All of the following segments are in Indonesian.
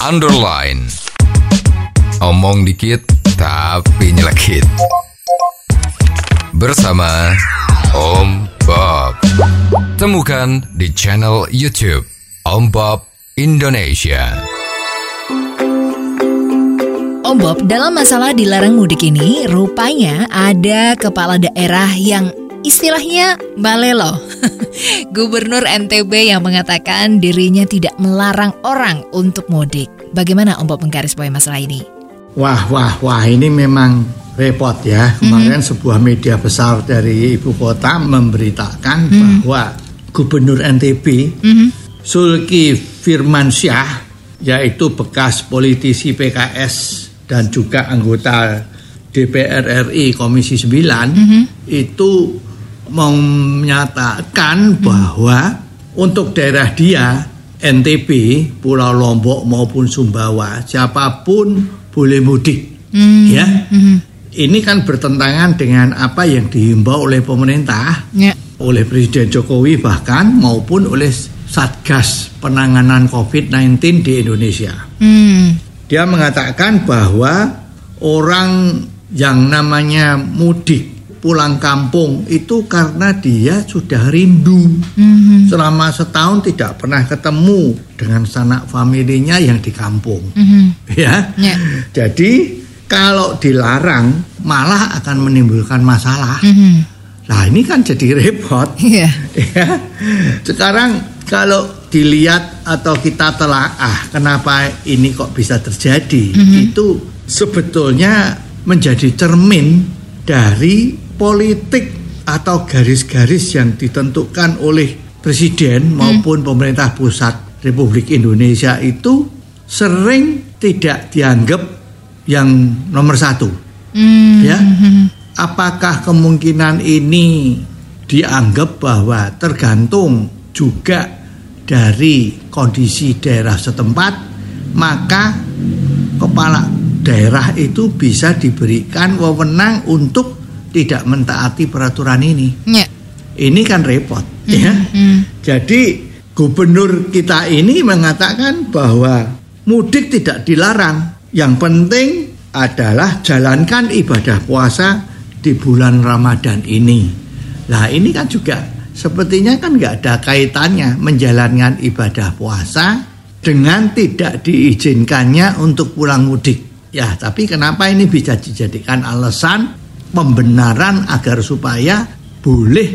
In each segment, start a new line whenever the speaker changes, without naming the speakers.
underline. Omong dikit tapi nyelekit. Bersama Om Bob. Temukan di channel YouTube Om Bob Indonesia.
Om Bob, dalam masalah dilarang mudik ini, rupanya ada kepala daerah yang istilahnya balelo. Gubernur NTB yang mengatakan dirinya tidak melarang orang untuk mudik. Bagaimana Om Bob menggarisbawahi masalah ini?
Wah, wah, wah, ini memang repot ya. Kemarin sebuah media besar dari ibu kota memberitakan bahwa Gubernur NTB Sulki Firmansyah yaitu bekas politisi PKS dan juga anggota DPR RI Komisi 9 itu menyatakan bahwa untuk daerah dia NTB, Pulau Lombok maupun Sumbawa, siapa pun boleh mudik. Ya. Ini kan bertentangan dengan apa yang dihimbau oleh pemerintah,
Ya.
oleh Presiden Jokowi bahkan maupun oleh Satgas penanganan COVID-19 di Indonesia.
Hmm.
Dia mengatakan bahwa orang yang namanya mudik pulang kampung itu karena dia sudah rindu. Selama setahun tidak pernah ketemu dengan sanak familinya yang di kampung. Ya.
Ya.
jadi kalau dilarang malah akan menimbulkan masalah.
Mhm.
nah ini kan jadi repot.
Iya.
ya. Sekarang kalau dilihat atau kita telaah kenapa ini kok bisa terjadi? Itu sebetulnya menjadi cermin dari politik atau garis-garis yang ditentukan oleh presiden maupun pemerintah pusat Republik Indonesia itu sering tidak dianggap yang nomor satu.
Hmm.
ya. Apakah kemungkinan ini dianggap bahwa tergantung juga dari kondisi daerah setempat maka kepala daerah itu bisa diberikan wewenang untuk tidak mentaati peraturan ini
Ya.
ini kan repot ya
Hmm.
jadi gubernur kita ini mengatakan bahwa mudik tidak dilarang. Yang penting adalah jalankan ibadah puasa di bulan Ramadan ini. Nah ini kan juga sepertinya kan nggak ada kaitannya menjalankan ibadah puasa dengan tidak diizinkannya untuk pulang mudik. Ya tapi kenapa ini bisa dijadikan alasan pembenaran agar supaya boleh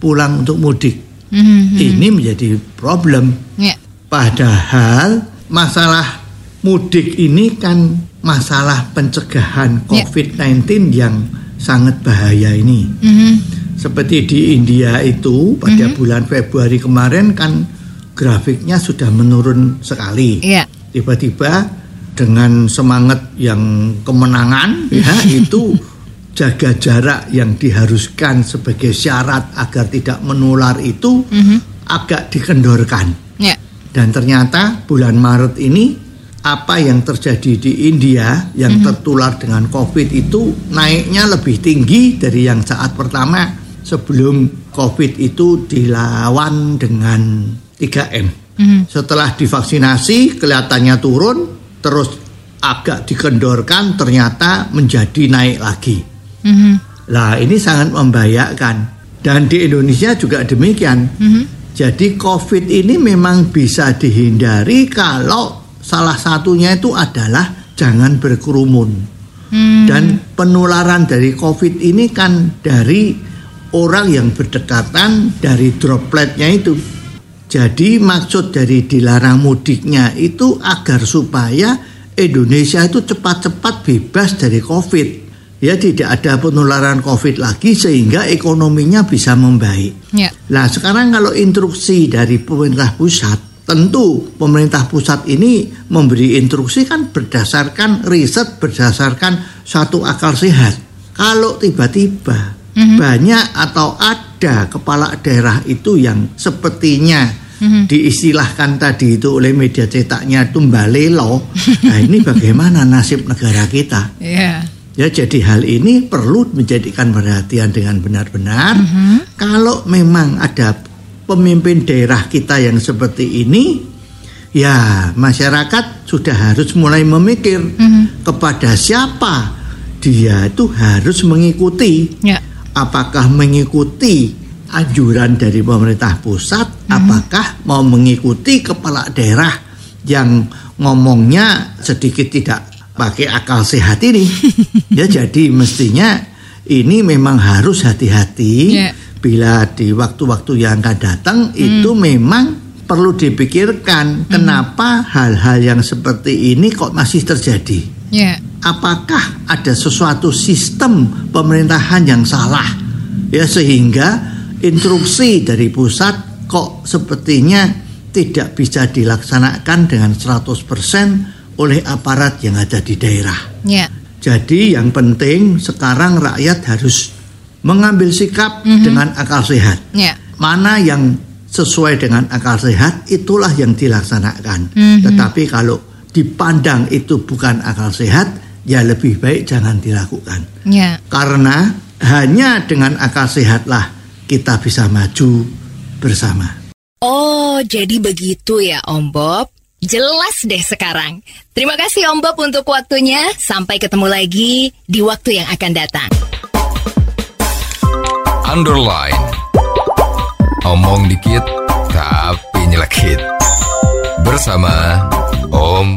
pulang untuk mudik?
Mhm.
Ini menjadi problem.
Ya.
Padahal masalah mudik ini kan masalah pencegahan
Ya.
COVID-19 yang sangat bahaya ini.
Mhm.
Seperti di India itu pada bulan Februari kemarin kan grafiknya sudah menurun sekali.
Iya.
Tiba-tiba dengan semangat yang kemenangan ya itu jaga jarak yang diharuskan sebagai syarat agar tidak menular itu agak dikendorkan.
Ya.
Dan ternyata bulan Maret ini apa yang terjadi di India yang tertular dengan COVID itu naiknya lebih tinggi dari yang saat pertama sebelum COVID itu dilawan dengan 3M. Setelah divaksinasi kelihatannya turun, terus agak dikendorkan ternyata menjadi naik lagi.
Mhm.
Lah ini sangat membahayakan dan di Indonesia juga demikian. Jadi COVID ini memang bisa dihindari kalau salah satunya itu adalah jangan berkerumun. Dan penularan dari COVID ini kan dari orang yang berdekatan dari dropletnya itu. Jadi maksud dari dilarang mudiknya itu agar supaya Indonesia itu cepat-cepat bebas dari COVID. Ya tidak ada penularan COVID lagi sehingga ekonominya bisa membaik.
Ya.
Nah sekarang kalau instruksi dari pemerintah pusat, tentu pemerintah pusat ini memberi instruksi kan berdasarkan riset, berdasarkan satu akal sehat. Kalau tiba-tiba banyak atau ada kepala daerah itu yang sepertinya diistilahkan tadi itu oleh media cetaknya itu mbalelo, nah ini bagaimana nasib negara kita?
Ya.
Ya jadi hal ini perlu menjadikan perhatian dengan benar-benar. Kalau memang ada pemimpin daerah kita yang seperti ini, ya masyarakat sudah harus mulai memikir
Mhm.
kepada siapa dia itu harus mengikuti.
Ya.
Apakah mengikuti anjuran dari pemerintah pusat? Apakah mau mengikuti kepala daerah yang ngomongnya sedikit tidak pakai akal sehat ini? ya jadi mestinya ini memang harus hati-hati
Ya.
bila di waktu-waktu yang akan datang itu memang perlu dipikirkan kenapa hal-hal yang seperti ini kok masih terjadi
Ya.
apakah ada sesuatu sistem pemerintahan yang salah ya sehingga instruksi dari pusat kok sepertinya tidak bisa dilaksanakan dengan 100% oleh aparat yang ada di daerah.
Ya.
Jadi yang penting sekarang rakyat harus mengambil sikap dengan akal sehat.
Ya.
Mana yang sesuai dengan akal sehat itulah yang dilaksanakan. Tetapi kalau dipandang itu bukan akal sehat, ya lebih baik jangan dilakukan.
Ya.
Karena hanya dengan akal sehatlah kita bisa maju bersama.
Oh, jadi begitu ya Om Bob. Jelas deh sekarang. Terima kasih Om Bob untuk waktunya. Sampai ketemu lagi di waktu yang akan datang.
Underline. Omong dikit tapi nyelekit. Bersama Om.